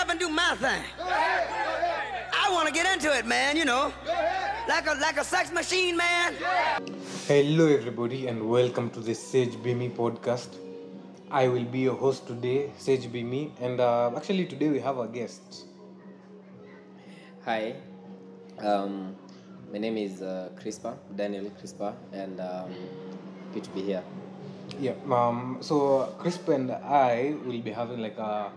up and do my thing. I want to get into it, man, you know. Like a like a sex machine, man. Hello, everybody, and welcome to the Sage Be Me podcast. I will be your host today, Sage Be Me, and uh, actually, today we have a guest. Hi, um, my name is uh, Crispa, Daniel Crispa, and um, good to be here. Yeah, um, so Crisp and I will be having like a,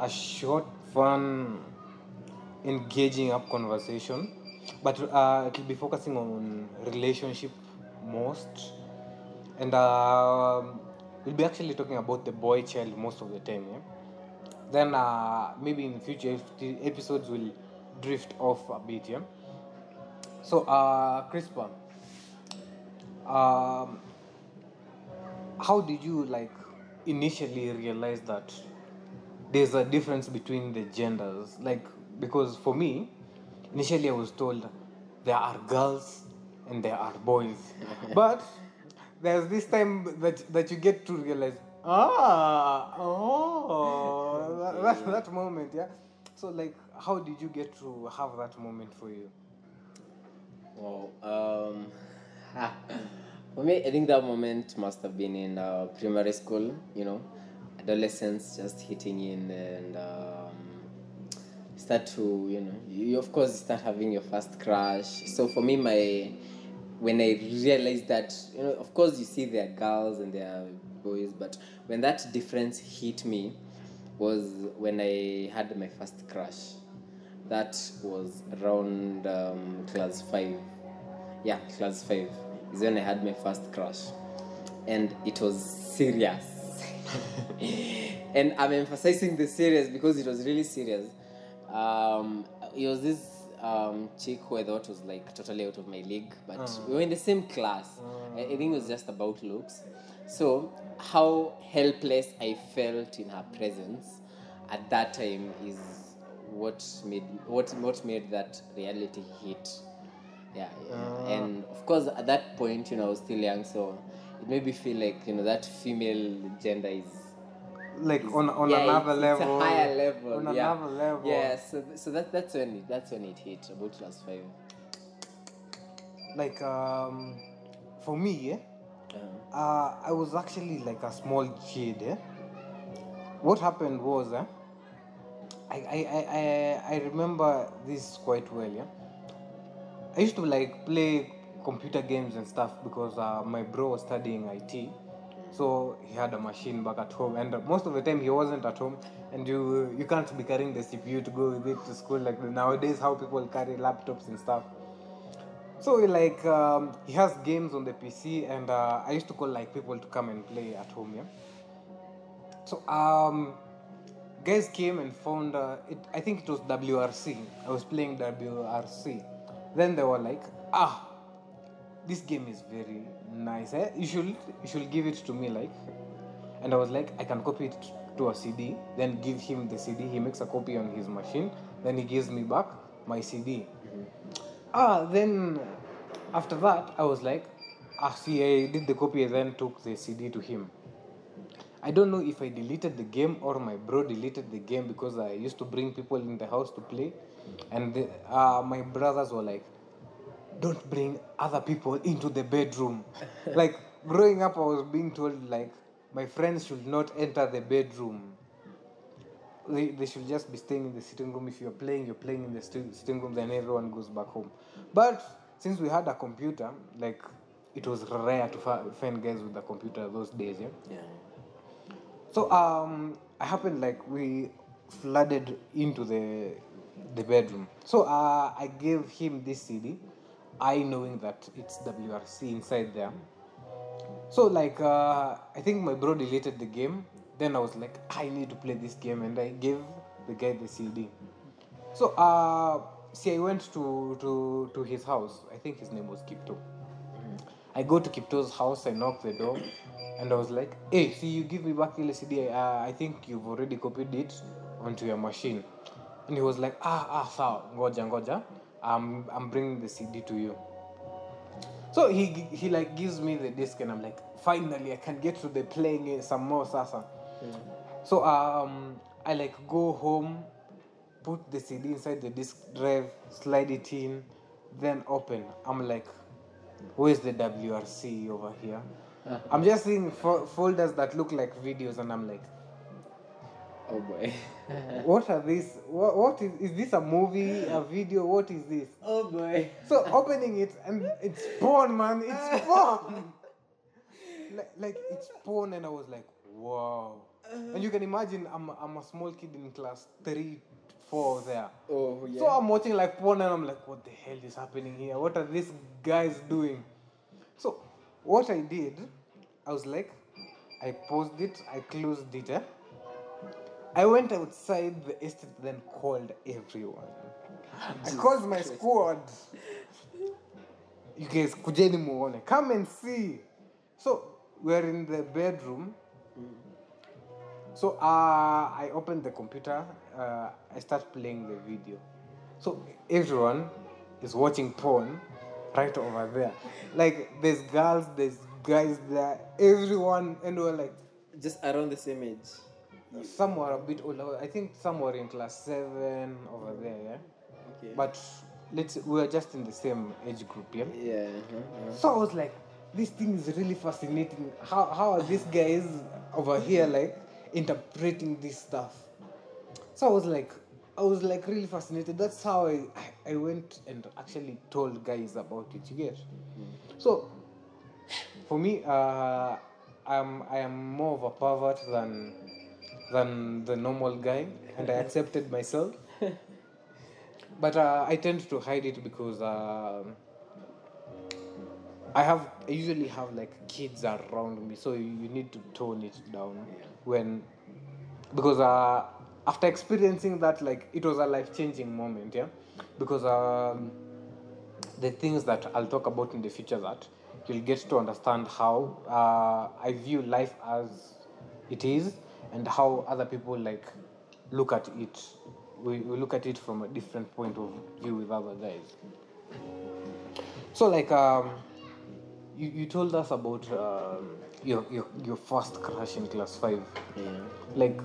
a short, fun, engaging up conversation, but uh, it will be focusing on relationship most, and uh, we'll be actually talking about the boy child most of the time. Yeah? Then uh, maybe in future ep- episodes we'll drift off a bit. Yeah. So, uh, Crispa, um, how did you like initially realize that there's a difference between the genders like because for me initially i was told there are girls and there are boys but there's this time that that you get to realize ah oh that, that, that moment yeah so like how did you get to have that moment for you Wow. Um, for me, I think that moment must have been in uh, primary school. You know, adolescence just hitting in and um, start to you know you of course start having your first crush. So for me, my when I realized that you know of course you see there are girls and there are boys, but when that difference hit me was when I had my first crush that was around um, class five. Yeah, class five is when I had my first crush, and it was serious. and I'm emphasizing the serious because it was really serious. Um, it was this um, chick who I thought was like totally out of my league, but we were in the same class. I, I think it was just about looks. So how helpless I felt in her presence at that time is what made what what made that reality hit. Yeah, yeah. and of course at that point, you know, I was still young, so it made me feel like you know that female gender is like on on yeah, another it's, level it's a higher level. on yeah. another level Yeah, so so that that's when it that's when it hit about class five. like um for me yeah, Uh, uh i was actually like a small kid yeah? what happened was eh, I, I, I, I, I remember this quite well yeah i used to like play computer games and stuff because uh, my bro was studying it so he had a machine back at home and most of the time he wasn't at home and you you can't be carrying the cpu to go with it to school like nowadays how people carry laptops and stuff so like um, he has games on the PC, and uh, I used to call like people to come and play at home. Yeah. So um, guys came and found uh, it. I think it was WRC. I was playing WRC. Then they were like, ah, this game is very nice. Eh? You should you should give it to me like. And I was like, I can copy it to a CD. Then give him the CD. He makes a copy on his machine. Then he gives me back my CD ah then after that i was like ah see i did the copy and then took the cd to him i don't know if i deleted the game or my bro deleted the game because i used to bring people in the house to play and the, uh, my brothers were like don't bring other people into the bedroom like growing up i was being told like my friends should not enter the bedroom they, they should just be staying in the sitting room. If you're playing, you're playing in the sti- sitting room, then everyone goes back home. But since we had a computer, like it was rare to fi- find guys with a computer those days, yeah. yeah. So um, I happened like we flooded into the the bedroom. So uh, I gave him this CD, I knowing that it's WRC inside there. So like uh, I think my bro deleted the game. Then I was like, I need to play this game, and I gave the guy the CD. So uh, see, I went to to to his house. I think his name was Kipto. I go to Kipto's house, I knock the door, and I was like, hey, see, you give me back the CD. Uh, I think you've already copied it onto your machine. And he was like, ah, ah, sawa, ngoja, ngoja. I'm, I'm bringing the CD to you. So he, he like gives me the disc and I'm like, finally I can get to the playing it some more sasa. So um, I like go home put the CD inside the disk drive, slide it in, then open. I'm like, where's the WRC over here? I'm just seeing fo- folders that look like videos, and I'm like, Oh boy. what are these? What, what is, is this a movie, a video? What is this? oh boy. So opening it and it's porn, man. It's porn. like, like it's porn, and I was like, wow. And you can imagine, I'm I'm a small kid in class three, four there. Oh yeah. So I'm watching like porn, and I'm like, what the hell is happening here? What are these guys doing? So what I did, I was like, I paused it, I closed it. Eh? I went outside the estate, then called everyone. I called my squad. You guys, kujeni muone. Come and see. So we're in the bedroom. So uh, I opened the computer. Uh, I start playing the video. So everyone is watching porn right over there. Like there's girls, there's guys there, everyone, and we're like Just around the same age. Some were a bit older. I think some were in class seven over there. Yeah, Okay. but let's we were just in the same age group. Yeah. yeah. uh-huh, So I was like, this thing is really fascinating. How how are these guys over here like interpreting this stuff? So I was like, I was like really fascinated. That's how I I, I went and actually told guys about it. You get? So for me, uh, I'm I am more of a pervert than than the normal guy, and I accepted myself. But uh, I tend to hide it because. um I have I usually have like kids around me, so you, you need to tone it down when because uh, after experiencing that, like it was a life changing moment, yeah. Because um, the things that I'll talk about in the future that you'll get to understand how uh, I view life as it is and how other people like look at it. We, we look at it from a different point of view with other guys. So like um, you, you told us about um, your, your your first crush in class five. Yeah. Like,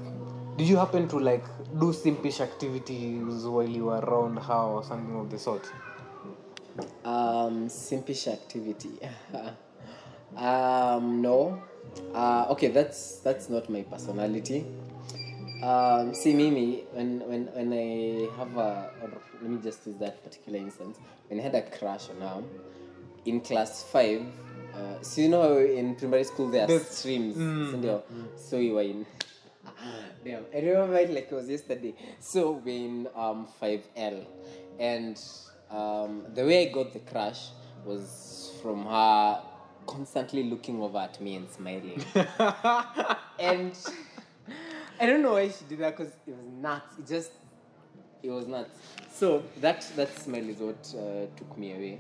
did you happen to like do simpish activities while you were around her or something of the sort? Um, simpish activity. um, no. Uh, okay, that's that's not my personality. Um, see, Mimi, when when when I have a, let me just use that particular instance. When I had a crush on her, in class five. Uh, so you know in primary school there are streams, sindio? So you were in. Damn, I remember it like it was yesterday. So we're in um, 5L, and um, the way I got the crush was from her constantly looking over at me and smiling. and I don't know why she did that because it was nuts. It just, it was nuts. So that that smile is what uh, took me away.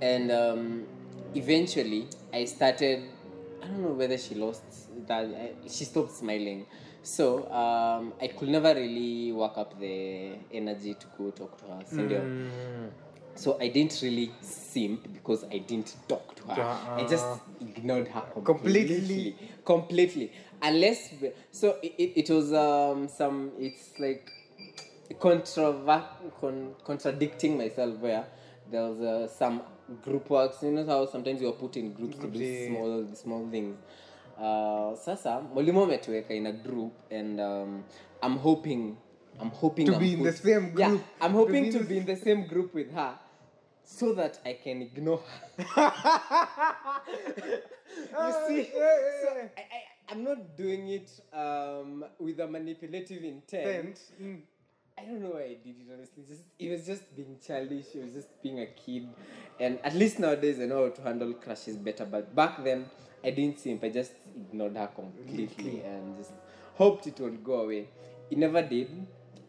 And um, eventually, I started. I don't know whether she lost that. I, she stopped smiling. So um, I could never really work up the energy to go talk to her. sindio? So I didn't really simp because I didn't talk to her. I just ignored her Completely. completely. Completely. Unless we- so it, it, it was um some it's like controver- con- contradicting myself where there was uh, some group works you know how sometimes you're put in groups to do small small things uh, sasa mwalimu ametuweka in a group and um, i'm hoping i'm hoping To I'm be in the same yeah, i'm To hoping be to be in the same group with her so that i can ignore her you see so I, I, i'm not doing it um, with a manipulative intent Mm. I don't know why I did it honestly. Just it was just being childish. It was just being a kid, and at least nowadays I know how to handle crushes better. But back then I didn't simp. I just ignored her completely and just hoped it would go away. It never did.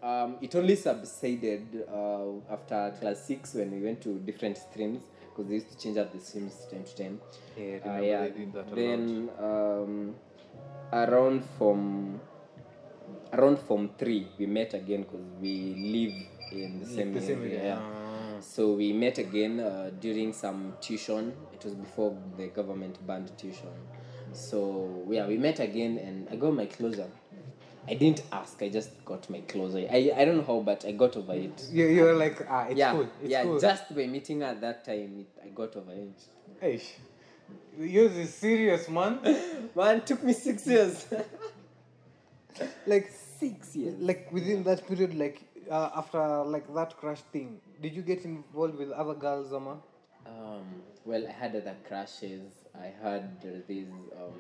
Um, it only subsided uh, after class six when we went to different streams because they used to change up the streams time to time. Yeah, Uh, yeah. they did that a lot. then um, around from around from three we met again because we live in the same, the same area. area. yeah. So we met again uh, during some tuition. It was before the government banned tuition. So yeah, we met again and I got my closure. I didn't ask. I just got my clothes. I, I, I don't know how, but I got over it. You, you're like, ah, it's yeah, cool. It's yeah. cool. Just by meeting her at that time, it, I got over it. Eish. Yours is serious, man. Man, it took me six years. like, six years. like within that period, like uh, after like that crush thing, did you get involved with other girls, Ama? Um, well, I had other crushes. I had uh, these um,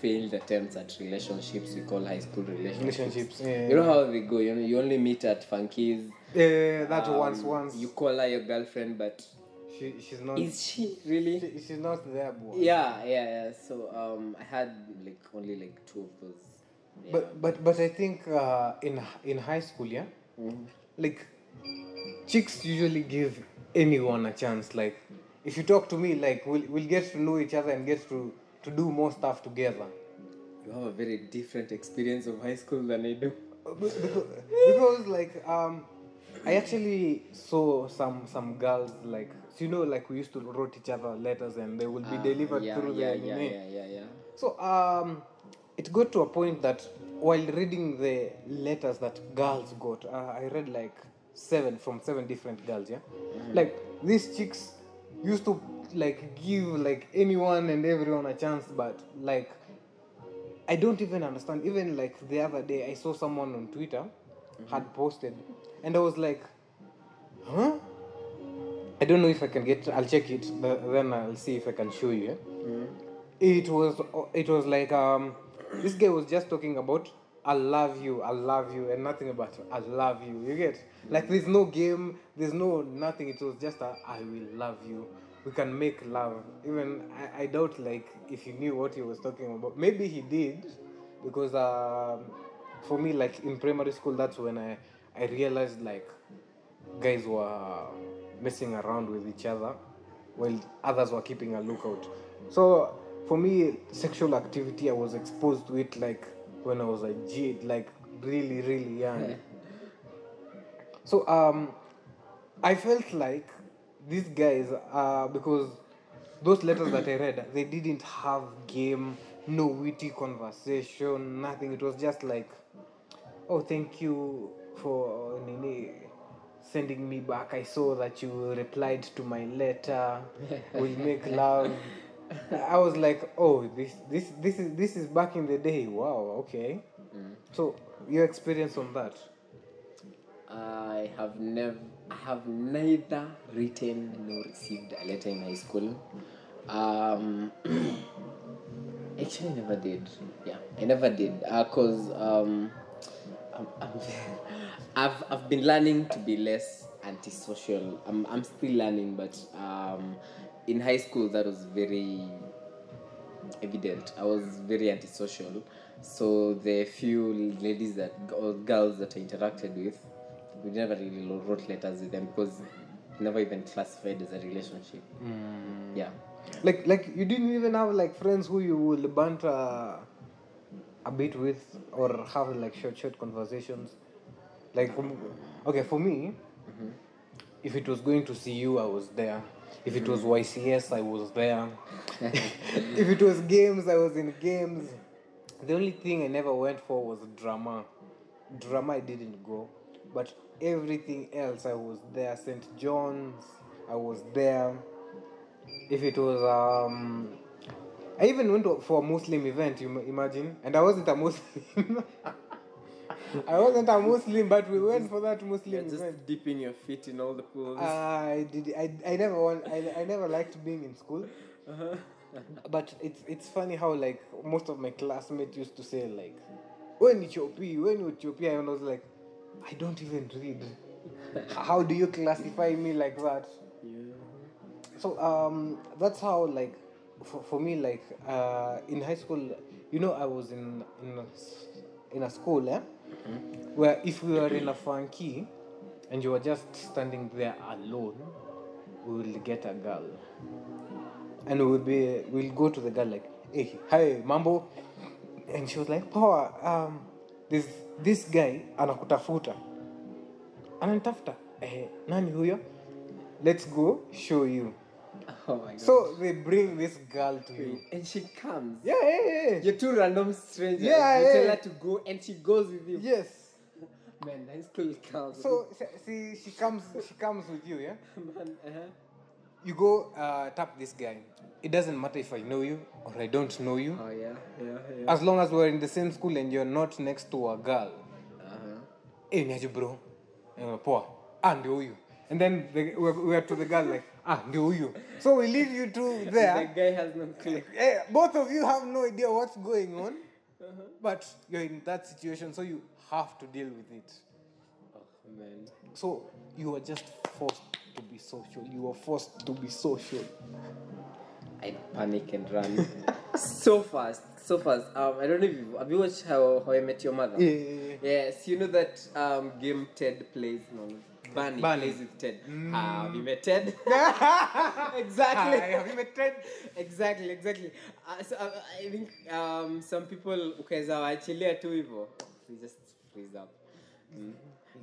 failed attempts at relationships. We call high school relationships. Relationships. Yeah. You know how they go. You know, you only meet at funkies. Yeah, that Um, once, once. You call her your girlfriend, but she, she's not. is she really? she, she's not there, boy. Yeah, yeah, yeah. So um, I had like only like two of those. Yeah. But but but I think uh, in in high school, yeah, Mhm. like chicks usually give anyone a chance. Like if you talk to me, like we'll we'll get to know each other and get to to do more stuff together. you have a very different experience of high school than I do. because, because like um i actually saw some some girls like so you know like we used to write each other letters and they will be Ah, delivered yeah, through yeah, the yeah, mail. yeah, yeah, yeah. so um it got to a point that while reading the letters that girls got uh, i read like seven from seven different girls yeah like these chicks used to like give like anyone and everyone a chance but like I don't even understand. Even like the other day, I saw someone on Twitter had posted, and I was like, huh? I don't know if I can get. I'll check it. but Then I'll see if I can show you. yeah? It was. It was like um, this guy was just talking about I love you, I love you, and nothing about I love you. You get like there's no game, there's no nothing. It was just a I will love you. We can make love. Even I, I doubt like if he knew what he was talking about. Maybe he did, because um, for me like in primary school that's when I I realized like guys were messing around with each other while others were keeping a lookout. So for me, sexual activity, I was exposed to it like when I was a kid, like really, really young. so um, I felt like these guys, uh, because those letters that I read, they didn't have game, no witty conversation, nothing. It was just like, oh, thank you for Nini sending me back. I saw that you replied to my letter. We'll make love. I was like, oh, this this this is this is back in the day. Wow, okay. So your experience on that? I have never, I have neither written nor received a letter in high school. Um, actually, I never did. Yeah, I never did. Uh, cause um, I've I've been learning to be less antisocial. I'm I'm still learning, but um, in high school that was very evident. I was very antisocial. So the few ladies that or girls that I interacted with, we never really wrote letters with them because never even classified as a relationship. Yeah. Like like you didn't even have like friends who you will banter a bit with or have like short short conversations. Like um, okay, for me, if it was going to see you, I was there. If it was YCS, I was there. if it was games, I was in games. The only thing I never went for was drama. Drama I didn't go, but everything else I was there. St. John's, I was there. If it was um, I even went to- for a Muslim event. You imagine, and I wasn't a Muslim. I wasn't a Muslim, but we went for that Muslim event. dipping your feet in all the pools. I did. I, I never want. I, I never liked being in school. Uh-huh. But it's it's funny how like most of my classmates used to say like, when you choppy, when you choppy, and I was like, I don't even read. how do you classify me like that? Yeah. So um, that's how like for, for me like uh, in high school, you know, I was in in a, in a school, eh, where if we were in a funky, and you were just standing there alone, we will get a girl, and we'll be we'll go to the girl like, hey, hi, mambo, and she was like, power, um, this this guy anakutafuta, ananitafuta, eh, nani huyo? Let's go show you Oh my god. So they bring this girl to you. and she comes. Yeah, yeah, yeah. You're two random strangers. Yeah, you yeah. tell her to go and she goes with you. Yes. Man, that's cool counts. So see, she comes, she comes with you, yeah. man, uh-huh. You go uh, tap this guy. It doesn't matter if I know you or I don't know you. Oh yeah, yeah, yeah. As long as we're in the same school and you're not next to a girl. Uh-huh. Hey, niaje bro. Eh, poa. Ah, ndio huyu. And then the, we're, we're to the girl like, ah, ndio huyu. So we leave you two there. The guy has no clue. Eh, both of you have no idea what's going on. Uh-huh. But you're in that situation, so you have to deal with it. Oh man. So you are just forced to be social. You are forced to be social. I panic and run so fast, so fast. Um, I don't know if you have you watched how How I Met Your Mother. Yeah. Yes, you know that um game Ted plays. No, Barney, Barney. plays with Ted. Have you met Ted? Hi, exactly. have you met Ted? exactly exactly uh, so, uh, i think um, some people ukaweza waachilia tu hivyo they just freeze up mm.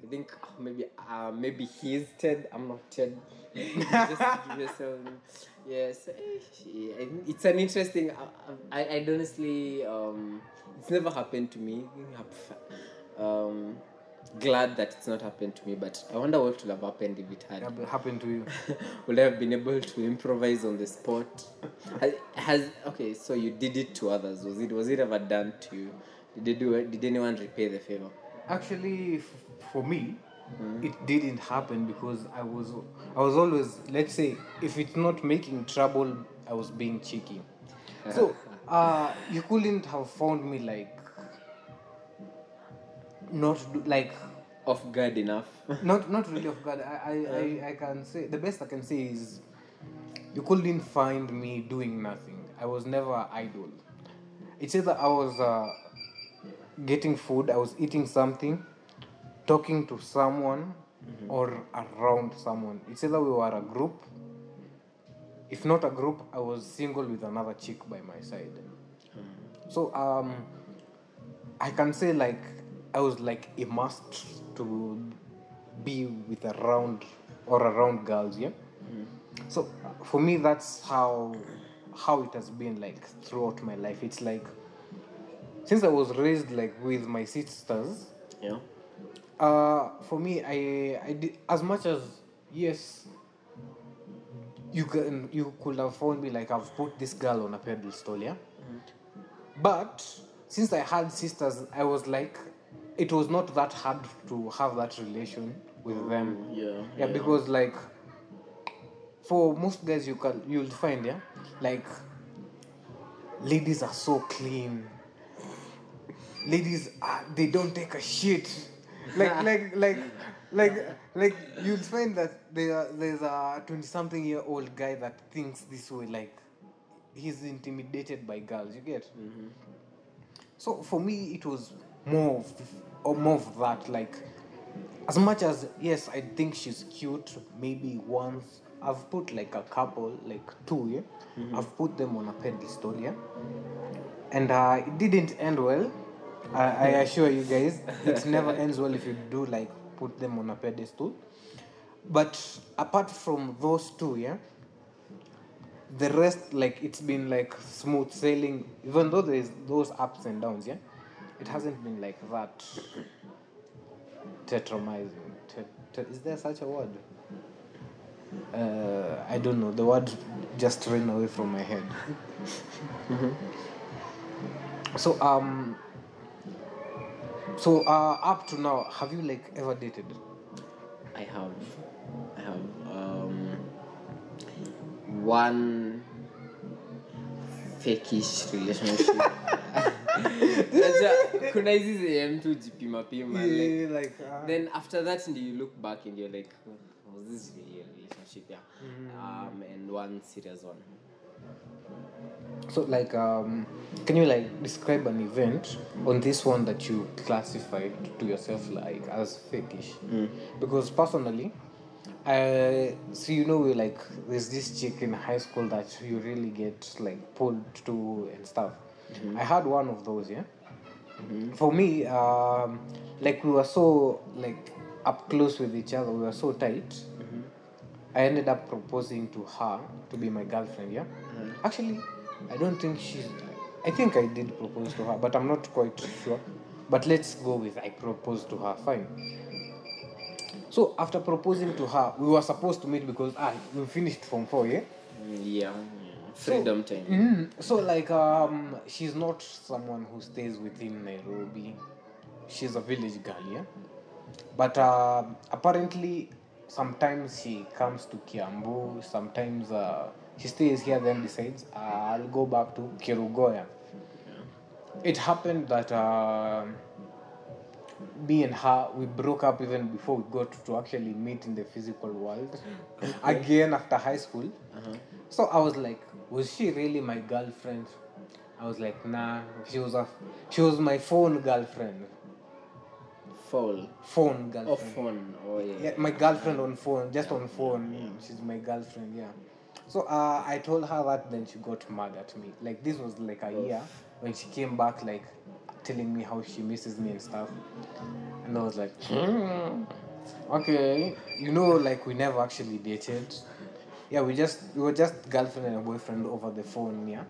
I think oh, maybe uh, maybe he's ted? I'm not ted. Just give yourself yes eh, I it's an interesting uh, I, i'd honestly um, it's never happened to me. Um, glad that it's not happened to me but i wonder what would have happened if it had. Happened to you. would I have been able to improvise on the spot? Has, has okay so you did it to others. Was it was it ever done to you? Did they do it did anyone repay the favor? Actually, for me, it didn't happen because I was I was always let's say if it's not making trouble, I was being cheeky. So uh, you couldn't have found me like not do, like off guard enough not not really off guard. I, I, I, I can say the best I can say is you couldn't find me doing nothing. I was never idle. It's either I was uh, getting food, I was eating something, talking to someone, mm-hmm. or around someone. It's either we were a group. If not a group, I was single with another chick by my side. Mm-hmm. So um, I can say like I was like immersed to be with around or around girls, yeah. Mm-hmm. So for me, that's how how it has been like throughout my life. It's like since I was raised like with my sisters. yeah Uh, for me, I I did as much as yes. You can you could have found me like I've put this girl on a pedestal, yeah. But since I had sisters, I was like, it was not that hard to have that relation with them. yeah Yeah, because like for most guys you can you'll find yeah, like ladies are so clean. Ladies they don't take a shit. Like like like like like you'll find that there there's a twenty something year old guy that thinks this way like he's intimidated by girls, you get? So for me, it was more of, or more of that. Like, as much as yes, I think she's cute. Maybe once I've put like a couple, like two, yeah. I've put them on a pedestal, yeah. And uh, it didn't end well. I, I assure you guys, it never ends well if you do like put them on a pedestal. But apart from those two, yeah, the rest like it's been like smooth sailing even though there's those ups and downs yeah it hasn't been like that tetramizing Tet- tet- is there such a word? Uh, i don't know. The word just ran away from my head. So um so uh up to now have you like ever dated? I have. I have um one fakish relationship. Kuna hizi zenye mtu jipima pima like uh, then after that and you look back and you're like was this really a relationship yeah. Um, and one serious one So, like, um, can you like describe an event on this one that you classified to yourself like as fakish? Mm. Because personally, I so you know we like there's this chick in high school that you really get like pulled to and stuff. Mm-hmm. I had one of those, yeah. Mm-hmm. For me, um, like we were so like up close with each other, we were so tight. Mm-hmm. I ended up proposing to her to be my girlfriend. Yeah. Actually, I don't think she's. I think I did propose to her, but I'm not quite sure. But let's go with I proposed to her. Fine. So after proposing to her, we were supposed to meet because ah, we finished from four, yeah. Yeah. Freedom time. Mm, so like um, she's not someone who stays within Nairobi. She's a village girl, yeah. But uh, apparently, sometimes she comes to Kiambu. Sometimes uh, she stays here, then decides uh, I'll go back to Kerugoya. It happened that uh, me and her we broke up even before we got to actually meet in the physical world again after high school. So I was like, was she really my girlfriend? I was like, nah. She was a, she was my phone girlfriend. Phone. Phone girlfriend. Oh, phone. Oh, yeah. Yeah, my girlfriend on phone, just on phone. She's my girlfriend, yeah. So uh, I told her that, then she got mad at me. Like this was like a year when she came back, like telling me how she misses me and stuff. And I was like, hmm, okay, you know, like we never actually dated. Yeah, we just we were just girlfriend and boyfriend over the phone, yeah.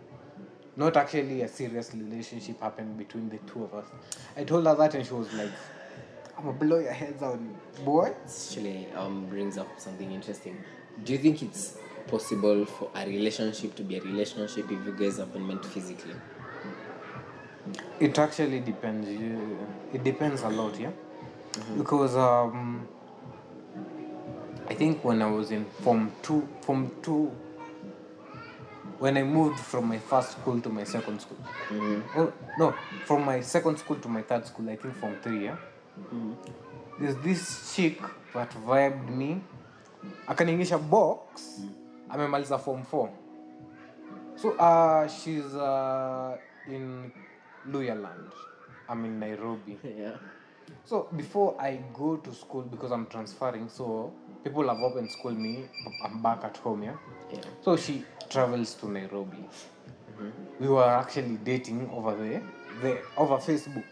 Not actually a serious relationship happened between the two of us. I told her that, and she was like, "I'm gonna blow your heads out, boy." actually um, brings up something interesting. Do you think it's possible for a relationship to be a relationship if you guys haven't met physically? It actually depends. Uh, it depends a lot, yeah. Mm-hmm. Because um, I think when I was in form two, form two, when I moved from my first school to my second school. Mm-hmm. Oh, no, from my second school to my third school. I think form three, yeah. Mm-hmm. There's this chick that vibed me, akaniingisha box, mm. Amemaliza form four. So uh, she's uh, in Luyaland. I'm in Nairobi. Yeah. So before I go to school because I'm transferring, so people have opened school me. I'm back at home, yeah. Yeah. So she travels to Nairobi. We were actually dating over there, there over Facebook.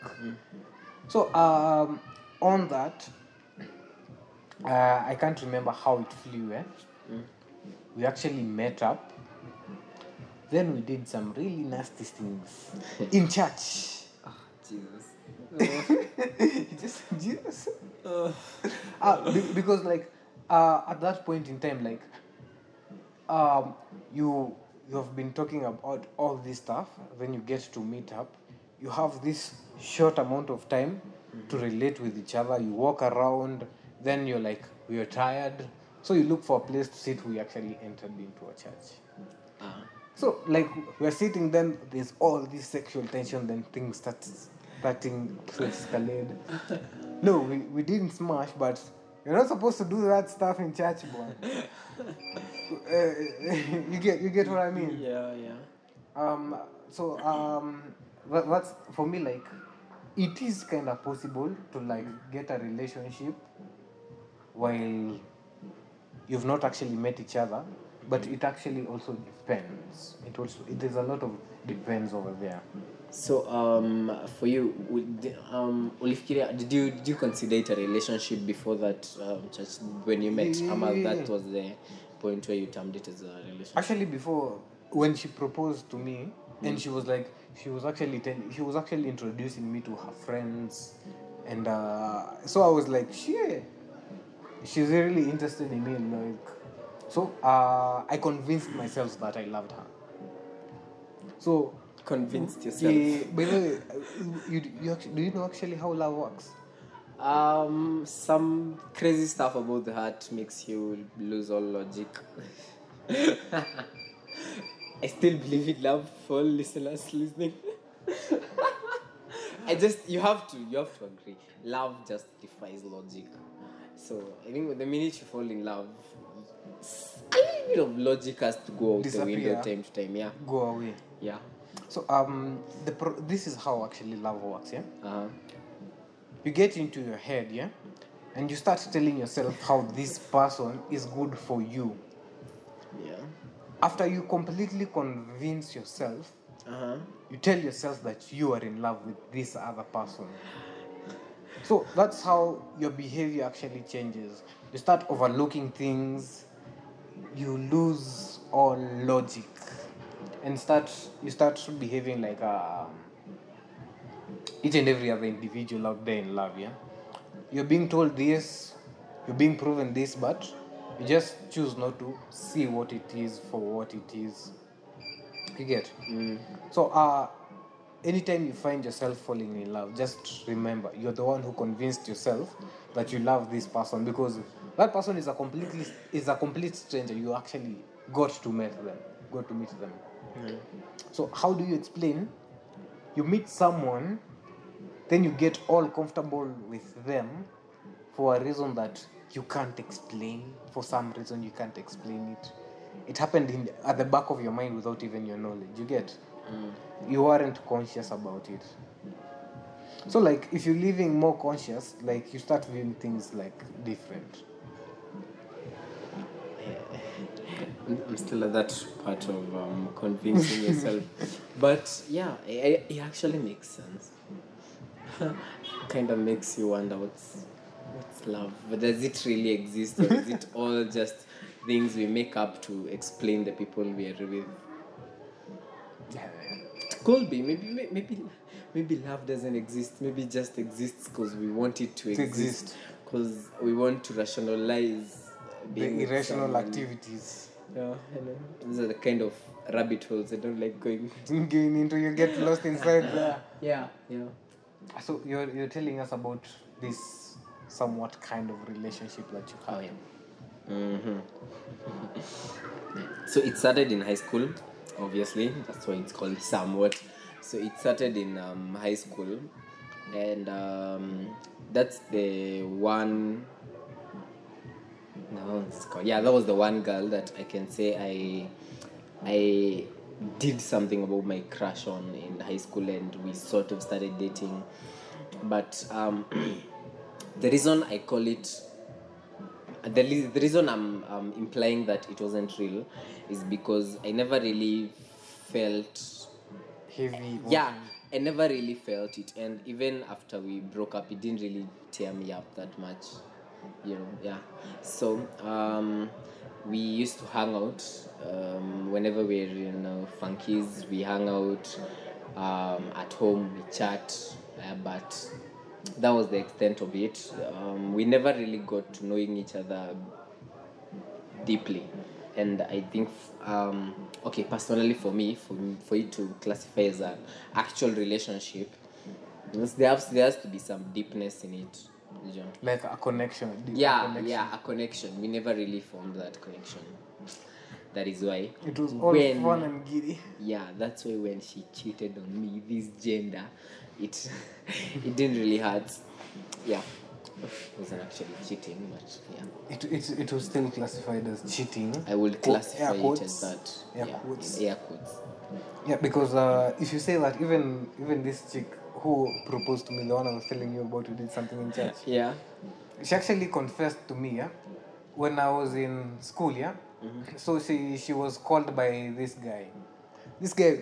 So um, on that, uh, I can't remember how it flew. Eh? We actually met up. Then we did some really nasty things in church. Jesus. just Jesus. Uh, be- because like uh, at that point in time, like um, you you have been talking about all this stuff. Then you get to meet up. You have this short amount of time to relate with each other. You walk around. Then you're like, we're tired. So you look for a place to sit. We actually entered into a church. Ah. So like we're sitting, then there's all this sexual tension, then things start starting to escalate. no, we, we didn't smash, but you're not supposed to do that stuff in church, boy. Uh, you get you get what I mean? Yeah, yeah. Um. So um, that, that's for me like, it is kind of possible to like get a relationship while you've not actually met each other, but it actually also depends. It also it is a lot of depends over there. So um, for you, would, um, ulifikiria, did you did you consider it a relationship before that um, church when you met? Ama that was the point where you termed it as a relationship. Actually, before when she proposed to me, and she was like, she was actually tell, she was actually introducing me to her friends, and uh, so I was like, shit, she's really interested in me, like, so uh, I convinced myself that I loved her. So Convinced yourself. yeah, by the way, uh, you, you actually, do you know actually how love works? Um, some crazy stuff about the heart makes you lose all logic. I still believe in love for listeners listening. I just you have to you have to agree. Love just defies logic. So I think the minute you fall in love, a little bit of logic has to go out the window time to time. Yeah, Go away. yeah. So um, the pro- this is how actually love works, yeah. Uh-huh. you get into your head, yeah, and you start telling yourself how this person is good for you. Yeah. After you completely convince yourself, Uh-huh. you tell yourself that you are in love with this other person. So that's how your behavior actually changes. You start overlooking things. you lose all logic and start you start behaving like um, each and every other individual out there in love yeah you're being told this you're being proven this but you just choose not to see what it is for what it is you get so uh anytime you find yourself falling in love just remember you're the one who convinced yourself that you love this person because that person is a completely is a complete stranger. You actually got to meet them got to meet them. So how do you explain? You meet someone then you get all comfortable with them for a reason that you can't explain. For some reason you can't explain it. It happened in at the back of your mind without even your knowledge. You get you aren't conscious about it so like if you're living more conscious like you start viewing things like different I'm still at that part of um, convincing yourself. but yeah, it, it actually makes sense. kind of makes you wonder what's what's love. But does it really exist, or is it all just things we make up to explain the people we are with? Could be. Maybe maybe maybe love doesn't exist. Maybe it just exists because we want it to To exist. Because we want to rationalize the irrational someone. activities Yeah, I know. These are the kind of rabbit holes I don't like going. going into you get lost inside there Yeah, yeah. so you're, you're telling us about this somewhat kind of relationship that you have Mm-hmm. so it started in high school, obviously. That's why it's called somewhat. So it started in um, high school, and um, that's the one. No, it's called, yeah, that was the one girl that I can say I, I did something about my crush on in high school, and we sort of started dating. But um, the reason I call it the, the reason I'm, I'm implying that it wasn't real is because I never really felt heavy yeah I never really felt it. And even after we broke up it didn't really tear me up that much you know yeah. So um, we used to hang out um, whenever we were in uh, funkies we hang out um, at home we chat uh, but that was the extent of it. Um, we never really got to knowing each other deeply. And i think um, okay personally for me for, for it to classify as an actual relationship there has, there has to be some deepness in it you know? like a connection deep yeah connection. yeah a connection. We never really formed that connection. That is why. It was all when- fun and giddy. Yeah that's why when she cheated on me this gender it it didn't really hurt. Yeah. It wasn't actually cheating but yeah. It, it, it was still classified as cheating. I would classify it as that Air yeah quotes. air quotes. Yeah, because uh, if you say that even even this chick who proposed to me, the one I was telling you about, who did something in church, yeah. she actually confessed to me, yeah, when I was in school, yeah. So she she was called by this guy. This guy,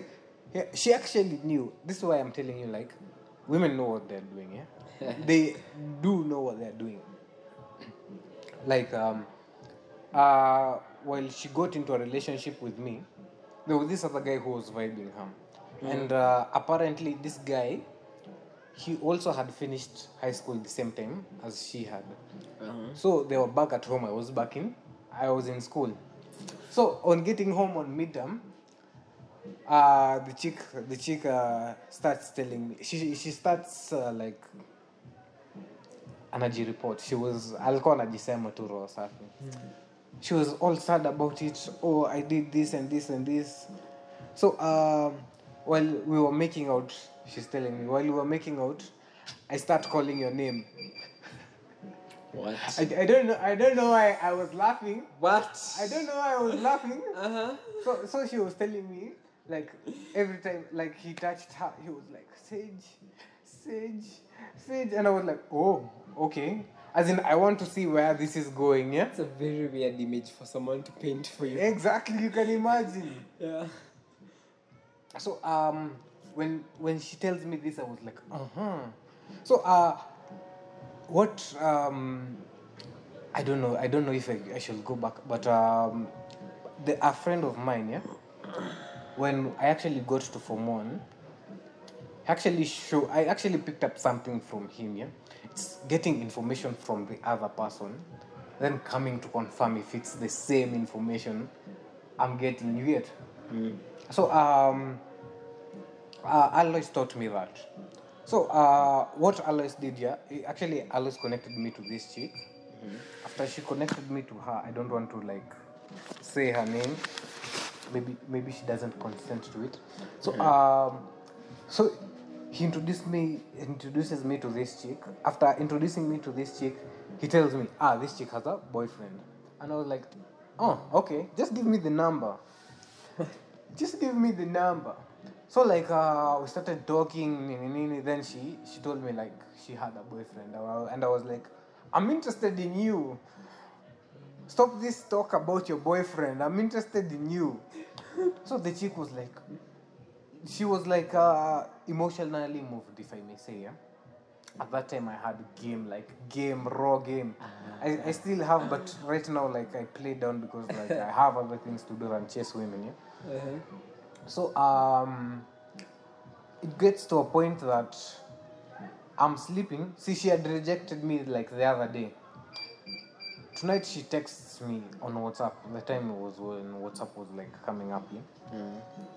yeah, she actually knew. This is why I'm telling you, like, women know what they're doing, yeah. they do know what they're doing. Like, um, uh, while she got into a relationship with me, there was this other guy who was vibing her, and uh, apparently this guy, he also had finished high school the same time as she had. uh-huh. So they were back at home. I was back in. I was in school. So on getting home on midterm, uh, the chick, the chick uh, starts telling me. She she starts uh, like energy report. She was alikuwa anajisema tu roho safi. She was all sad about it. Oh, I did this and this and this. So um, while we were making out, she's telling me while we were making out, I start calling your name. what I, I don't know I don't know why I was laughing. what I don't know why I was laughing. uh-huh So so she was telling me like every time like he touched her, he was like Sage, Sage, Sage, and I was like, oh, okay. As in, I want to see where this is going. Yeah. it's a very weird image for someone to paint for you Exactly. You can imagine. yeah So um, when when she tells me this, I was like, uh huh. So uh, what um, I don't know. I don't know if I, I should go back, but um, the, a friend of mine, yeah, when I actually got to Form 1, actually show I actually picked up something from him, yeah. It's getting information from the other person, then coming to confirm if it's the same information I'm getting. You get? So um, uh, Alois taught me that. So uh, what Alois did, yeah, actually Alois connected me to this chick. After she connected me to her, I don't want to like say her name. Maybe maybe she doesn't consent to it. So um, so he introduced me introduces me to this chick. After introducing me to this chick, he tells me, ah, this chick has a boyfriend, and I was like, oh, okay, just give me the number just give me the number. So like uh, we started talking, then she she told me like she had a boyfriend, and I was like, I'm interested in you. Stop this talk about your boyfriend. I'm interested in you. So the chick was like, she was like uh, emotionally moved, if I may say. Yeah? At that time, I had game like game raw game. I, I still have, but right now like I play down because like I have other things to do than chase women. Yeah. So um, it gets to a point that I'm sleeping. See, she had rejected me like the other day. Tonight she texts me on WhatsApp. The time it was when WhatsApp was like coming up. Yeah?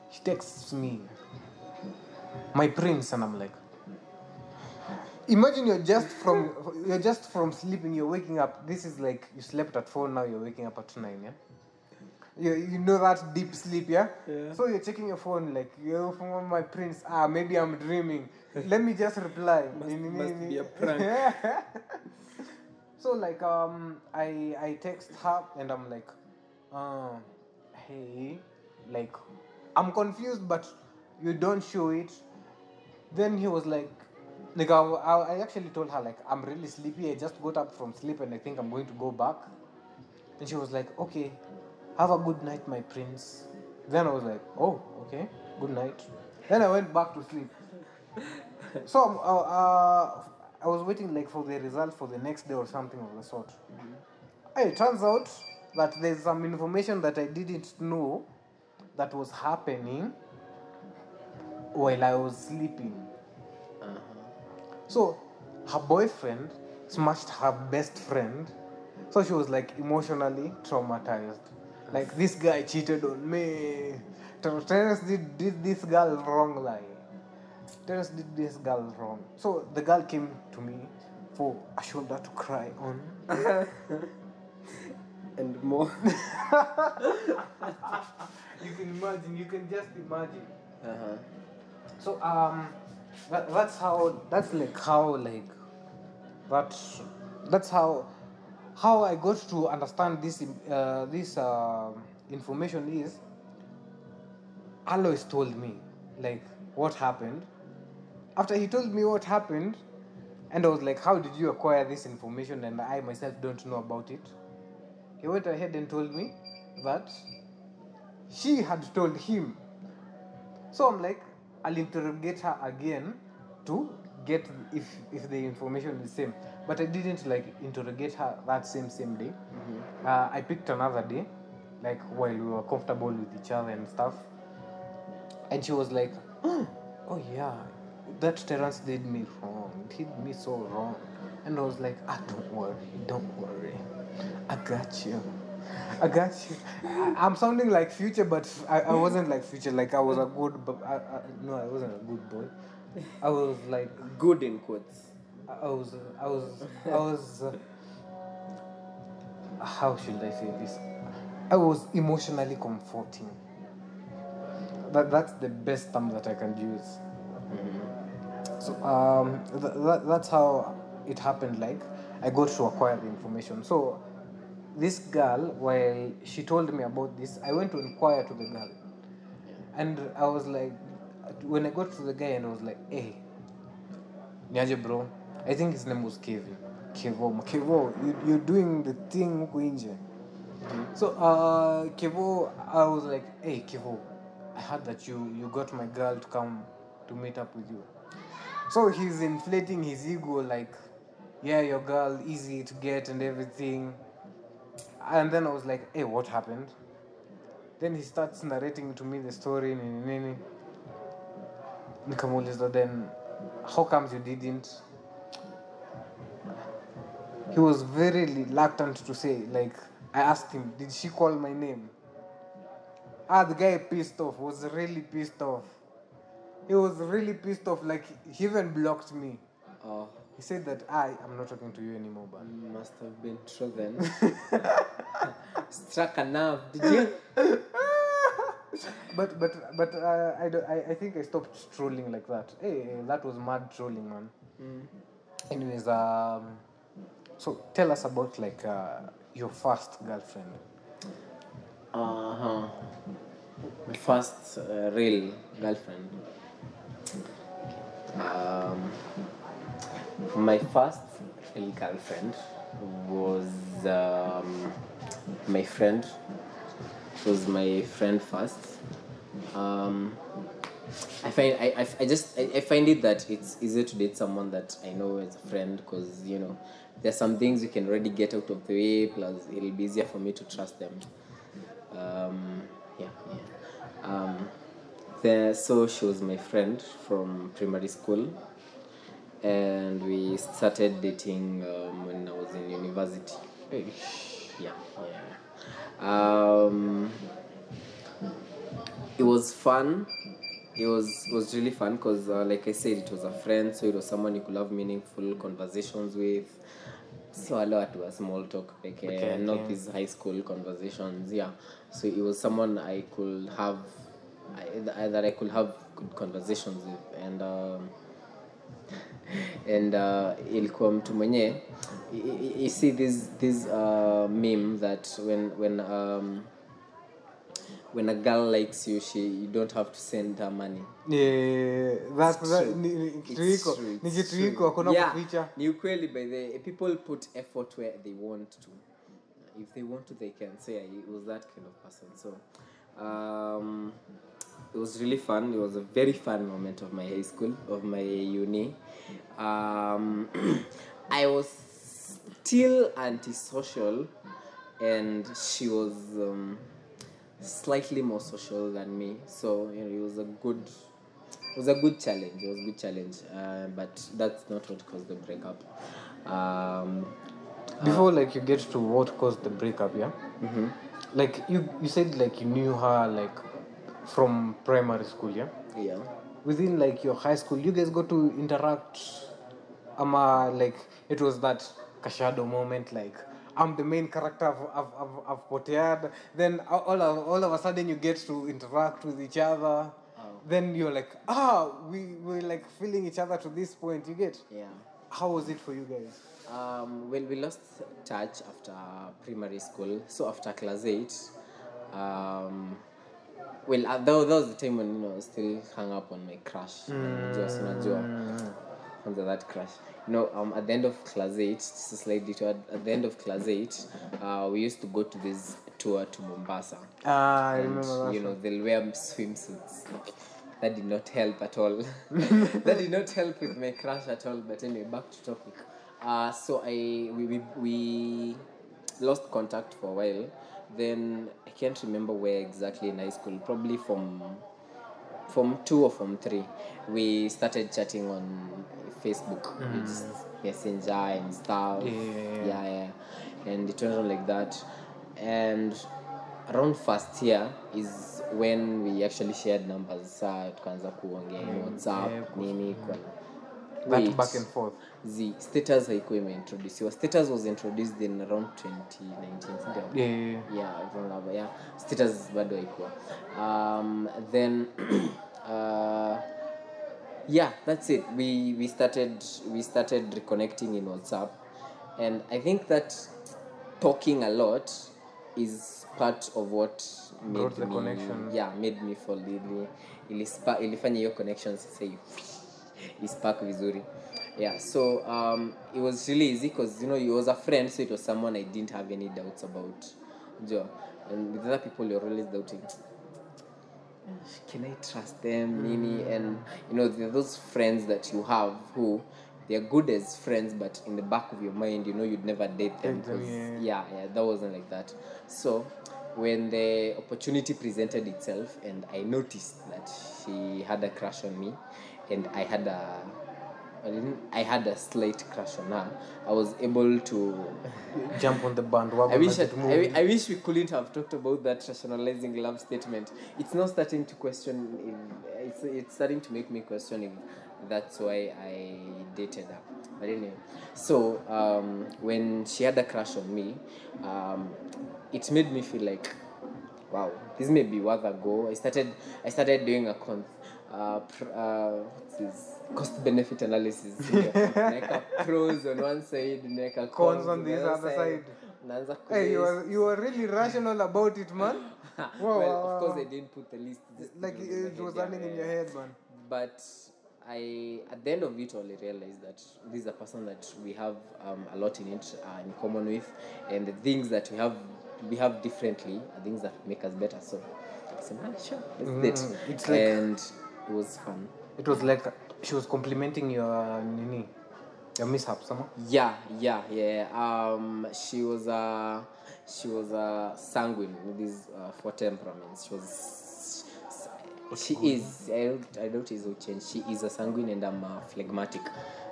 She texts me, my prince, and I'm like, imagine you're just from you're just from sleeping. You're waking up. This is like you slept at four. Now you're waking up at nine. Yeah. You, you know that deep sleep, yeah? Yeah. So you're checking your phone, like, you're from my prince. Ah, maybe I'm dreaming. Let me just reply. Must- must be a prank. so like um I I text her and I'm like, uh, hey, like I'm confused but you don't show it. Then he was like like I, I actually told her like I'm really sleepy. I just got up from sleep and I think I'm going to go back. And she was like, okay, have a good night, my prince. Then I was like, oh, okay, good night. Then I went back to sleep. So uh, uh, I was waiting like for the result for the next day or something of the sort. Mm-hmm. Hey, it turns out that there's some information that I didn't know that was happening while I was sleeping. Uh-huh. So her boyfriend smashed her best friend. So she was like emotionally traumatized. Like this guy cheated on me. Ter- Terrence did, did this girl wrong like. Terrence did this girl wrong. So the girl came to me for a shoulder to cry on. and more. You can imagine, you can just imagine. Uh-huh. So um, that, that's how that's like how like that that's how how I got to understand this uh, this uh, information is. Alois told me like what happened. After he told me what happened, and I was like, "How did you acquire this information?" And I myself don't know about it. He went ahead and told me that she had told him so I'm like, I'll interrogate her again to get if if the information is the same. But I didn't like interrogate her that same same day. Uh, I picked another day, like while we were comfortable with each other and stuff. And she was like, "Oh yeah, that Terence did me wrong. Did me so wrong." And I was like, "Ah, don't worry, don't worry. I got you." I got you. I'm sounding like future, but I, I wasn't like future. Like I was a good, but I, I, no, I wasn't a good boy. I was like, Good in quotes. I was, I was, I was. Uh, how should I say this? I was emotionally comforting. That that's the best term that I can use. So um, th- that, that's how it happened. Like I got to acquire the information. So this girl, while she told me about this, I went to inquire to the girl, and I was like, when I got to the guy, and I was like, hey, niaje bro, I think his name was Kevin. Kevo, Kevo, you, you're doing the thing huku nje. So uh, Kevo, I was like, hey Kevo, I heard that you you got my girl to come to meet up with you. So he's inflating his ego like, yeah, your girl easy to get and everything. And then I was like, hey, what happened? then he starts narrating to me the story nini then how comes you didn't he was very reluctant to say like i asked him did she call my name ah the guy pissed off was really pissed off he was really pissed off like he even blocked me Oh, he said that i am not talking to you anymore but must have been true then. Struck a nerve. Did you? but but but uh, I, do, I I think I stopped trolling like that. Hey, that was mad trolling, man. Anyways, um, so tell us about like uh, your first girlfriend. Uh huh. My first uh, real girlfriend. Um, my first girlfriend was um, my friend. Was my friend first. Um, I find I, I, I just I, I find it that it's easier to date someone that I know as a friend because you know there's some things you can already get out of the way plus it'll be easier for me to trust them um, yeah, yeah. Um, there, so she was my friend from primary school, and we started dating um, when I was in university. Yeah, yeah. Um, it was fun. It was was really fun because, uh, like I said, it was a friend, so it was someone you could have meaningful conversations with. So a lot was small talk, like uh, Okay, not these high school conversations. Yeah, so it was someone I could have, I, that I could have good conversations with, and um, and uh, ilikuwa mtu mwenye y- y- you see this this uh, meme that when when um, when a girl likes you she you don't have to send her money Yeah, that, It's that true. ni, ni, It's true, it's true. hakuna Yeah, kuficha. ni ukweli by the people put effort where they want to if they want to they can say it was that kind of person so um, it was really fun. It was a very fun moment of my high school of my uni. Um, i was still antisocial and she was um, slightly more social than me. So you know, it was a good it was a good challenge. It was a good challenge uh, but that's not what caused the breakup. Um, Before like you get to what caused the breakup, yeah. mhm. Like you you said like you knew her like from primary school, yeah. yeah. Within like your high school you guys got to interact ama like it was that kashado moment like i'm the main character of, of, of, of potead then all of, all of a sudden you get to interact with each other. Then you're like ah we we're like feeling each other to this point you get? Yeah. How was it for you guys? Um, well, we lost touch after primary school. So after class eight, um, well, uh, that, that was the time when you know I still hung up on my crush. Just unajua kwanza that crush. You know, um, at the end of class eight, just a slight detour. At the end of class eight, uh, we used to go to this tour to Mombasa. ah i and remember that you know they'll wear swimsuits that did not help at all that did not help with my crush at all but anyway back to topic uh, so i we, we, we lost contact for a while then i can't remember where exactly in high school probably from from two or from three we started chatting on facebook we just messenger and stuff. Yeah. yeah yeah. And it went on like that. And around first year is when we actually shared numbers saa tukaanza kuongea in whatsapp yeah, nini kwa that Wait. back and forth the status haikuwa imeintroduciwa status was introduced in around 2019 yeah, yeah, yeah. yeah everyone love it. yeah status bado haikuwa um, then uh, yeah that's it we we started we started reconnecting in whatsapp and i think that talking a lot is part of what made Brought the me, connection. yeah made me fall ili, ilifanya hiyo connection sasa i- ispark vizuri yeah so um, it was really easy because you know you was a friend so it was someone i didn't have any doubts about jo and with other people you're always doubting can I trust them, Nini? And you know, there are those friends that you have who they're good as friends, but in the back of your mind, you know, you'd never date them. Date them, 'cause- yeah. yeah, yeah, that wasn't like that. So when the opportunity presented itself and I noticed that she had a crush on me and I had a I didn't I had a slight crush on her. I was able to Jump on the bandwagon. I wish I, I. I wish we couldn't have talked about that rationalizing love statement. It's now starting to question if it's it's starting to make me question if that's why I dated her. But anyway, so um, when she had a crush on me, um, it made me feel like, wow, this may be worth a go. I started I started doing a con, uh, pr- uh, what's cost benefit analysis. Naweka pros on one side, naweka Cons on the other side. Unaanza Hey, you were you were really rational about it, man. well, Wow, of course wow. I didn't put the list. just Like my it was running in your head, man. But I, at the end of it all, I realized that this is a person that we have um, a lot in it uh, in common with, and the things that we have we have differently are things that make us better. So, I said, "Ah, sure, let's Mm, date. it's like- and it was fun. It was like she was complimenting your nini, your mishap, sama. Yeah, yeah, yeah. Um, she was a she was a sanguine with these uh, four temperaments. She was she is I don't I don't will change. She is a sanguine and I'm a phlegmatic.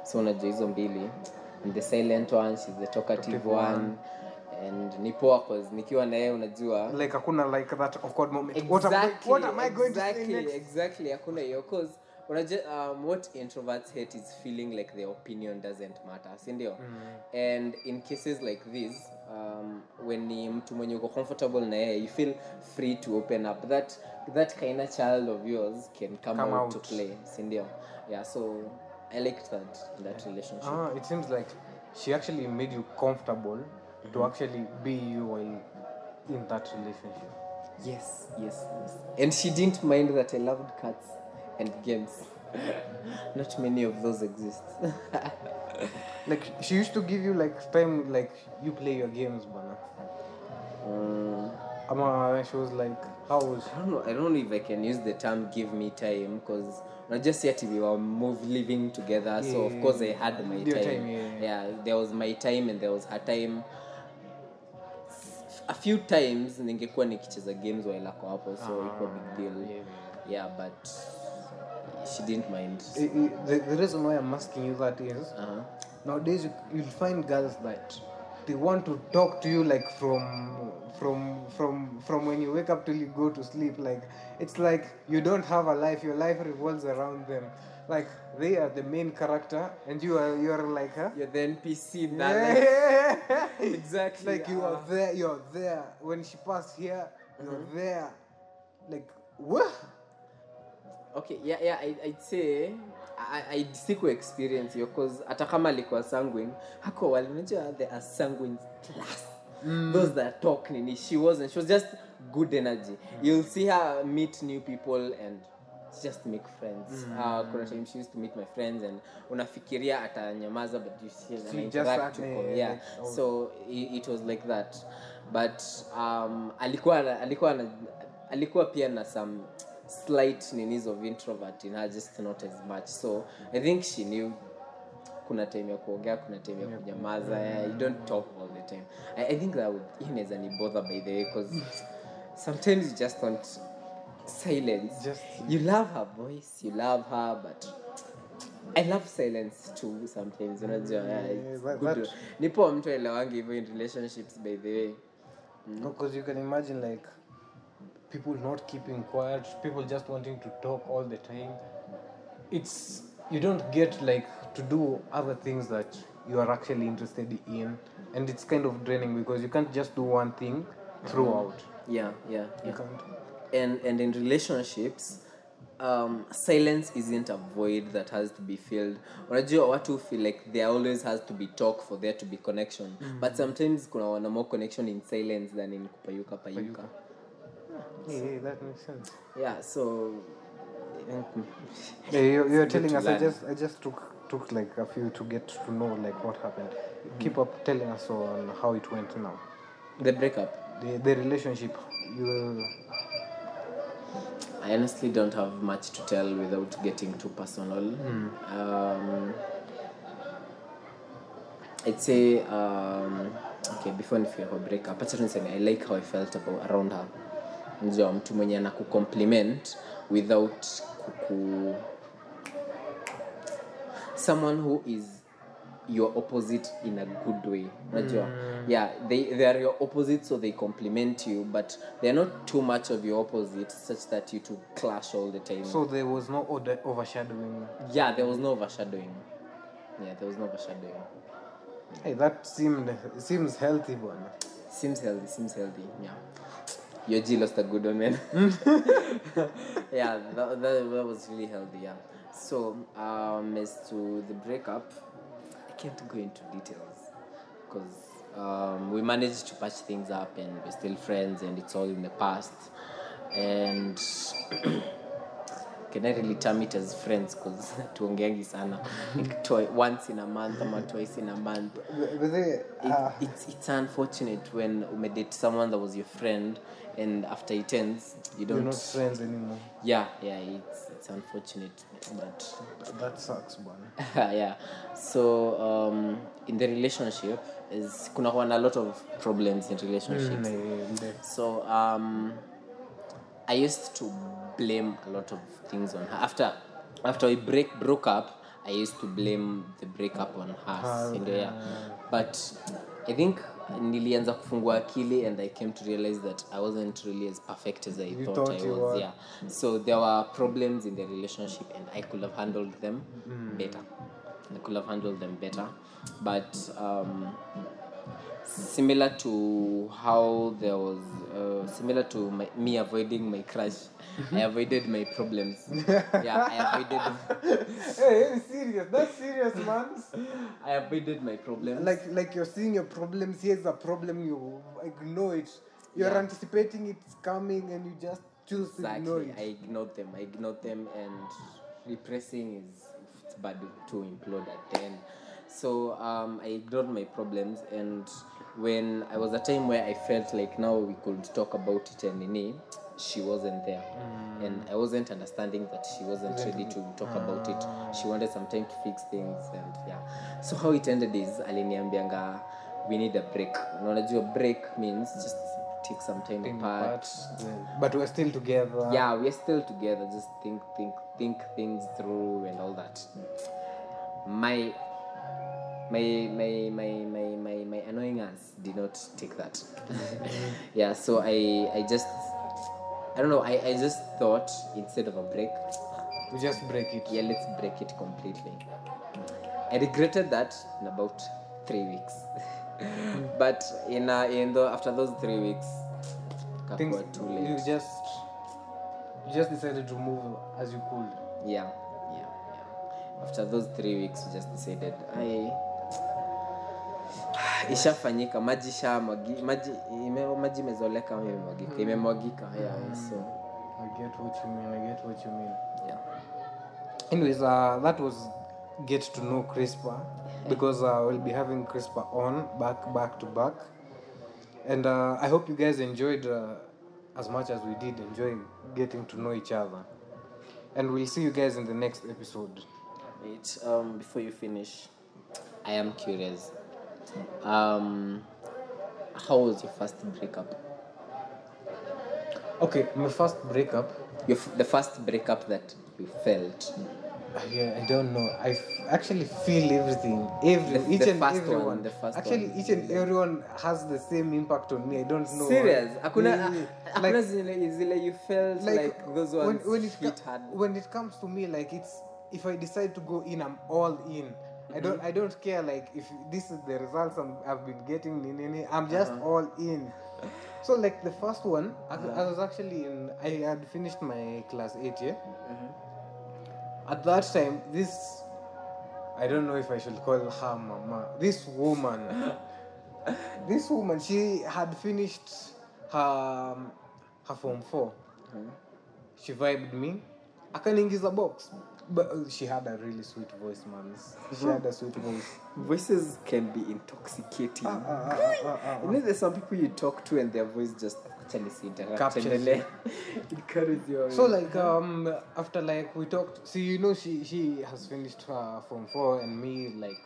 So unajua hizo mbili. And the silent one, she's the talkative Talkative one. one. And ni poa cause nikiwa na yeye unajua Like hakuna like that awkward moment. what am what am I going exactly, to say next? Exactly, hakuna hiyo cause unajua um, what introverts hate is feeling like their opinion doesn't matter, si ndio? And in cases like this, um, when ni mtu mwenye uko comfortable na yeye, you feel free to open up. That that kind of child of yours can come, Come out, to play, si ndio? Yeah, so I liked that that relationship. Ah, it seems like she actually made you comfortable to actually be you while in that relationship. Yes, yes, yes. And she didn't mind that I loved cats and games. Not many of those exist. Like she used to give you like time like you play your games, bana. Mm, Ama she was like, how was I don't know. I don't know if I can use the term "give me time" because not just yet we were move living together. So of course I had my time. time, yeah. yeah, there was my time and there was her time. A few times ningekuwa nikicheza games while ako hapo, so iko big deal. yeah, Yeah, but she didn't mind. I- the, the reason why I'm asking you that is Uh-huh. nowadays you, you'll find girls that they want to talk to you like from from from from when you wake up till you go to sleep like it's like you don't have a life your life revolves around them like they are the main character and you are you are like huh? You're the NPC life. yeah. Exactly. like you are uh, there you're there when she passed here you're mm-hmm. there like what okay yeah yeah I, i'd say I, I siku experience hiyo cause hata kama alikuwa sanguine hako wali unajua there are sanguine class mm. those that talk nini she wasn't she was just good energy mm. you'll see her meet new people and just make friends. Uh, kuna time she used to meet my friends and unafikiria atanyamaza but you see She interact act- to yeah, yeah, like, oh. so it, it was like that. But um, alikuwa alikuwa alikuwa pia na some slight ninis of introvert in her just not as much. So i think she knew kuna time ya kuongea kuna time ya kunyamaza yeah, you don't talk all the time. I, I think that would inaweza ni bother by the way because sometimes you just want silence. Just- you love her voice you love her but I love silence too sometimes you unajua yeah, it's that- good that- ni poa mtu aelewangi hivyo in relationships by the way. Mm. Because you can imagine like people not keeping quiet people just wanting to talk all the time. It's you don't get like to do other things that you are actually interested in and it's kind of draining because you can't just do one thing mm-hmm. throughout. Yeah yeah, you can't and and in relationships um, silence isn't a void that has to be filled. Unajua watu feel like there always has to be talk for there to be connection. But sometimes kuna wana more connection in silence than in kupayuka payuka. Yeah, yeah, that makes sense. yeah so yeah, you, you're telling us i just i just took took like a few to get to know like what happened. Keep up telling us on how it went now. The breakup. The, the relationship. You I honestly don't have much to tell without getting too personal. Um, I'd say um, okay before nifike kwa break up acha niseme i like how i felt about around her unajua mtu mwenye ana kucompliment without kuku someone who is your opposite in a good way unajua yeah they, they are your opposite so they compliment you but they are not too much of your opposite such that you two clash all the time So there was no order overshadowing. yeah there was no overshadowing yeah there was no overshadowing Hey, that seemed seems healthy, one Seems healthy, seems healthy. Yeah. Your G lost a good one, man. yeah, that, that, that was really healthy. Yeah. So, um, as to the breakup, can't go into details because um, we managed to patch things up and we're still friends and it's all in the past. And can I really term it as friends because tuongeangi sana. Like twi- once in a month or twice in a month. But but they, it, uh, it's it's unfortunate when you date someone that was your friend and after it ends you don't you're not friends anymore. yeah yeah it's it's unfortunate but That sucks, bwana. yeah. So um in the relationship is kuna a lot of problems in relationships. Mm, so um i used to blame a lot of things on her. After after we break broke up i used to blame the breakup on her yeah. but i think nilianza kufungua akili and i came to realize that i wasn't really as perfect as i You thought, thought i was were. yeah. So there were problems in the relationship and i could have handled them better. I could have handled them better. But um similar to how there was uh, similar to my, me avoiding my crush i avoided my problems yeah i avoided hey, hey, serious. That's serious, man. i avoided my problems like like you're seeing your problems. Here's a problem. You ignore it. You're Yeah. anticipating it's coming, and you just choose to ignore exactly it. i ignored them i ignored them and repressing is it's bad to implode at the end so um, i ignored my problems and when i was a time where i felt like now we could talk about it and nini she wasn't there. And i wasn't understanding that she wasn't ready to talk about it. She wanted some time to fix things and yeah. So how it ended is aliniambianga we need a break. Na unajua break means just take some time apart. But, but we're still together. yeah we're still together. Just think think think things through and all that. My my my my my my, my annoying ass did not take that. Yeah so i i just i don't know i i just thought instead of a break We just break it. yeah let's break it completely. I regretted that in about three weeks. But in uh, in the after those three weeks Things too late. you just you just decided to move as you could. yeah yeah yeah. After those three weeks we just decided i ishafanyika maji sha maji maji ime, maji imezoleka ama imemwagika imemwagika yeah so I get what you mean. I get what you mean. yeah Anyways, uh, that was get to know Crispa because uh, we'll be having Crispa on back back to back, and uh, I hope you guys enjoyed uh, as much as we did enjoy getting to know each other. And we'll see you guys in the next episode. wait um before you finish i am curious um how was your first breakup Okay, my first breakup. your f- the first breakup that you felt Yeah, I don't know. I f- actually feel everything. Every The- each the and first everyone. one, the first actually, one. each and everyone has the same impact on me. I don't know. serious hakuna Yeah, hakuna Like- zile zile you felt like, those ones when, when it when it comes to me like it's if i decide to go in i'm all in i don't hmm? i don't care like if this is the results I'm, i've been getting i'm just uh-huh. all in. So like the first one I, uh-huh. I was actually in i had finished my class 8 yeah? Uh-huh. At that time this i don't know if i should call her mama this woman. This woman she had finished her her form 4 she vibed me. Akaniingiza box but uh, she had a really sweet voice man. She had a sweet voice. Voices can be intoxicating. Ah, ah, ah, ah, ah. you know there's some people you talk to and their voice just Captures it carries your so like um after like we talked see you know she she has finished her form 4 and me like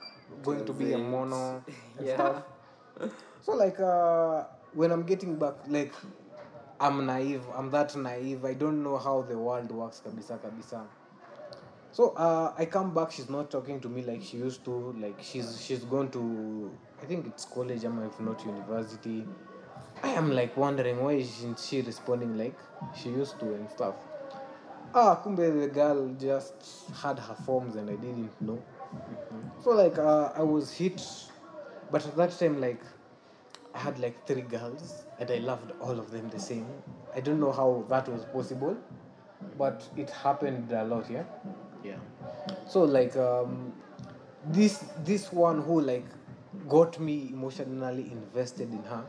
going to be a mono Yeah. stuff. So like uh, when i'm getting back like i'm naive. I'm that naive. I don't know how the world works kabisa kabisa so uh, i come back she's not talking to me like she used to like she's she's gone to i think it's college ama if not university. I am like wondering why isn't she responding like she used to and stuff. Ah kumbe the girl just had her forms and i didn't know. So like uh, i was hit but at that time like i had like three girls and i loved all of them the same. I don't know how that was possible but it happened a lot Yeah. So like um this this one who like got me emotionally invested in her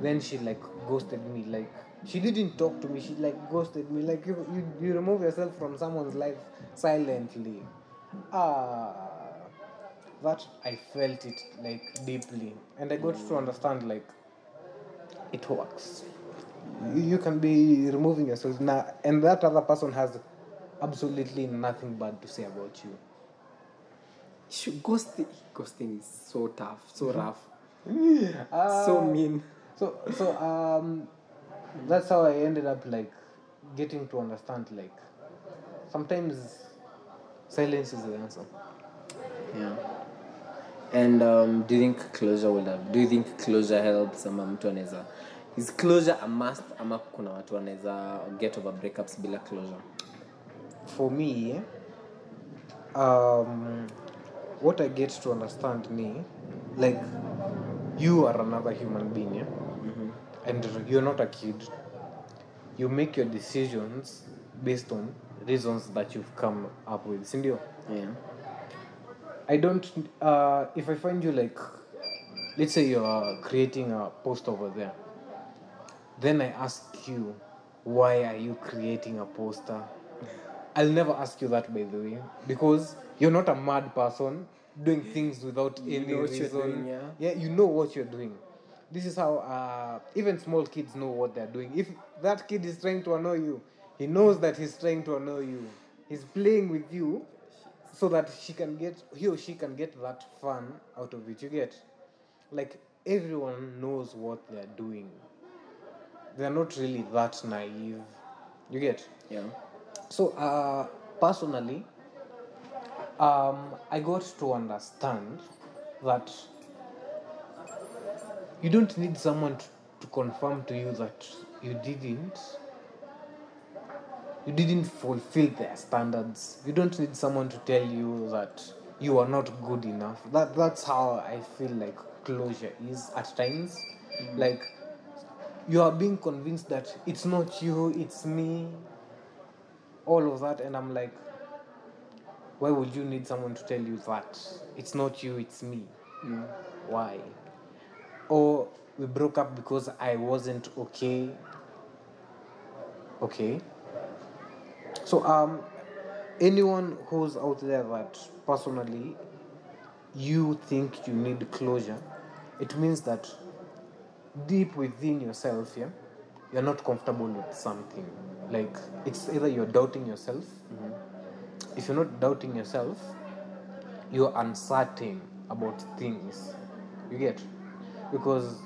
then she like ghosted me like she didn't talk to me she like ghosted me like you you, you remove yourself from someone's life silently. Ah that i felt it like deeply. And i got to understand like it works. You, you can be removing yourself now and that other person has absolutely nothing bad to say about you. Ghosting, ghosting is so tough, so rough, Ah, so mean. so so um that's how i ended up like getting to understand like sometimes silence is the answer. Yeah. And um, do you think closure will have, do you think closure helps ama mtu anaweza is closure a must ama kuna watu wanaweza get over breakups bila closure for me um what i get to understand me like you are another human being yeah? and you're not a kid you make your decisions based on reasons that you've come up with sindio yeah I don't. Uh, if I find you like, let's say you're creating a post over there, then I ask you, why are you creating a poster? I'll never ask you that, by the way, because you're not a mad person doing things without You any know what you're reason. doing, yeah? yeah, you know what you're doing. This is how uh, even small kids know what they're doing. If that kid is trying to annoy you, he knows that he's trying to annoy you. He's playing with you so that she can get he or she can get that fun out of it you get like everyone knows what they're doing they're not really that naive you get yeah so uh personally um i got to understand that you don't need someone to, to confirm to you that you didn't you didn't fulfill their standards. You don't need someone to tell you that you are not good enough. That that's how i feel like closure is at times. Like you are being convinced that it's not you it's me all of that and i'm like why would you need someone to tell you that? It's not you it's me. Why? Or we broke up because i wasn't okay. Okay. So um anyone who's out there that personally you think you need closure it means that deep within yourself yeah you're not comfortable with something like it's either you're doubting yourself. If you're not doubting yourself you're uncertain about things. You get? Because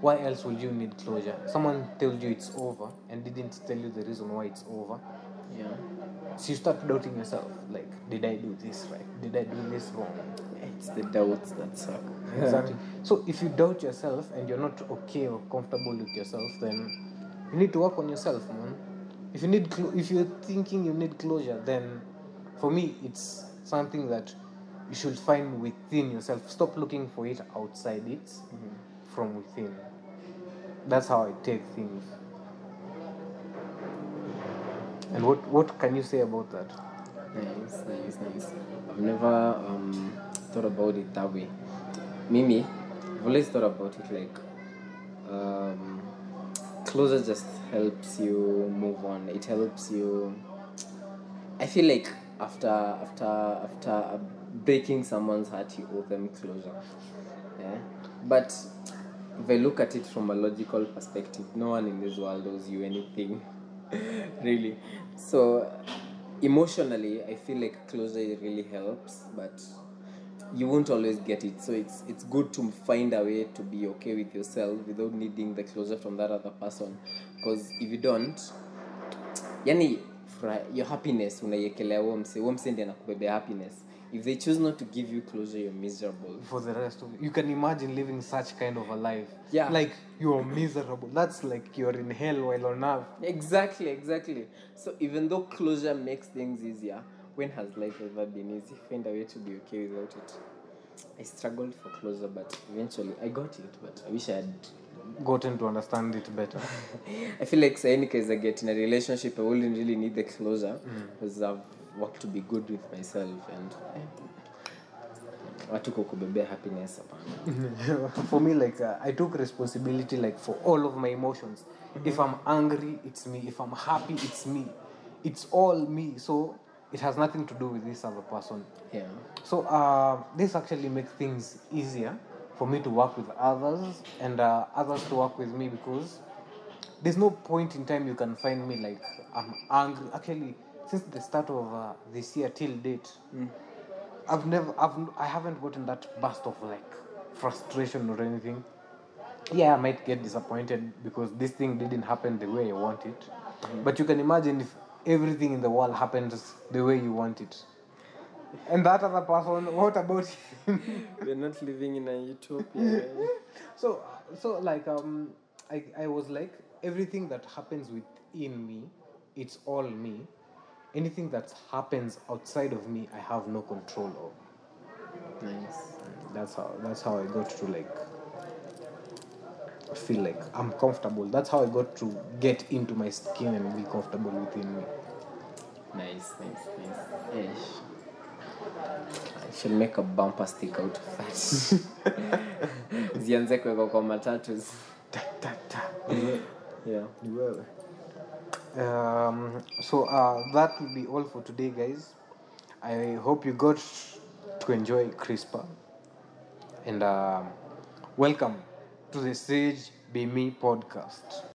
why else would you need closure? Someone told you it's over and didn't tell you the reason why it's over. Yeah. So you start doubting yourself like did i do this right? Did i do this wrong? It's the doubts that suck. Exactly. So if you doubt yourself and you're not okay or comfortable with yourself then you need to work on yourself man if you need clo- if you're thinking you need closure then for me it's something that you should find within yourself. Stop looking for it outside it from within. That's how i take things. And what what can you say about that? Nice, nice, nice. I've never um, thought about it that way. Mimi, I've always thought about it like um, closure just helps you move on. It helps you. I feel like after after after breaking someone's heart, you owe them closure. Yeah, but if I look at it from a logical perspective, no one in this world owes you anything, really. So emotionally, I feel like closure really helps, but you won't always get it. So it's it's good to find a way to be okay with yourself without needing the closure from that other person. Because if you don't yani your happiness unaiekelea huo mse huo mse ndiye anakubebea happiness. If they choose not to give you closure you're miserable. For the rest of you can imagine living such kind of a life. Yeah. like you're miserable. That's like you're in hell while on earth. Exactly exactly. So even though closure makes things easier when has life ever been easy. Find a way to be okay without it. I struggled for closure but eventually i got it but i wish i had gotten to understand it better. I feel like saying case i get in a relationship i wouldn't really need the closure because i've worked to be good with myself and eh, watu kukubebea happiness hapana. For me like uh, i took responsibility like for all of my emotions. If i'm angry it's me. If i'm happy it's me. It's all me. So it has nothing to do with this other person. Yeah. So uh, this actually makes things easier for me to work with others and uh, others to work with me because there's no point in time you can find me like i'm angry. Actually since the start of uh, this year till date i've never i've i haven't gotten that burst of like frustration or anything. Yeah i might get disappointed because this thing didn't happen the way i want it but you can imagine if everything in the world happens the way you want it. And that other person what about him? We're not living in a utopia. So so like um I, I was like everything that happens within me it's all me. Anything that happens outside of me i have no control of. Nice. That's how that's how i got to like feel like i'm comfortable that's how i got to get into my skin and be comfortable within me Nice, nice, nice. Ish. I should make a bumper stick out of that. Zianze kuwekwa kwa matatus. Yeah. Wewe. Um, so uh, that will be all for today guys i hope you got to enjoy Crispa and um welcome to the sage be me podcast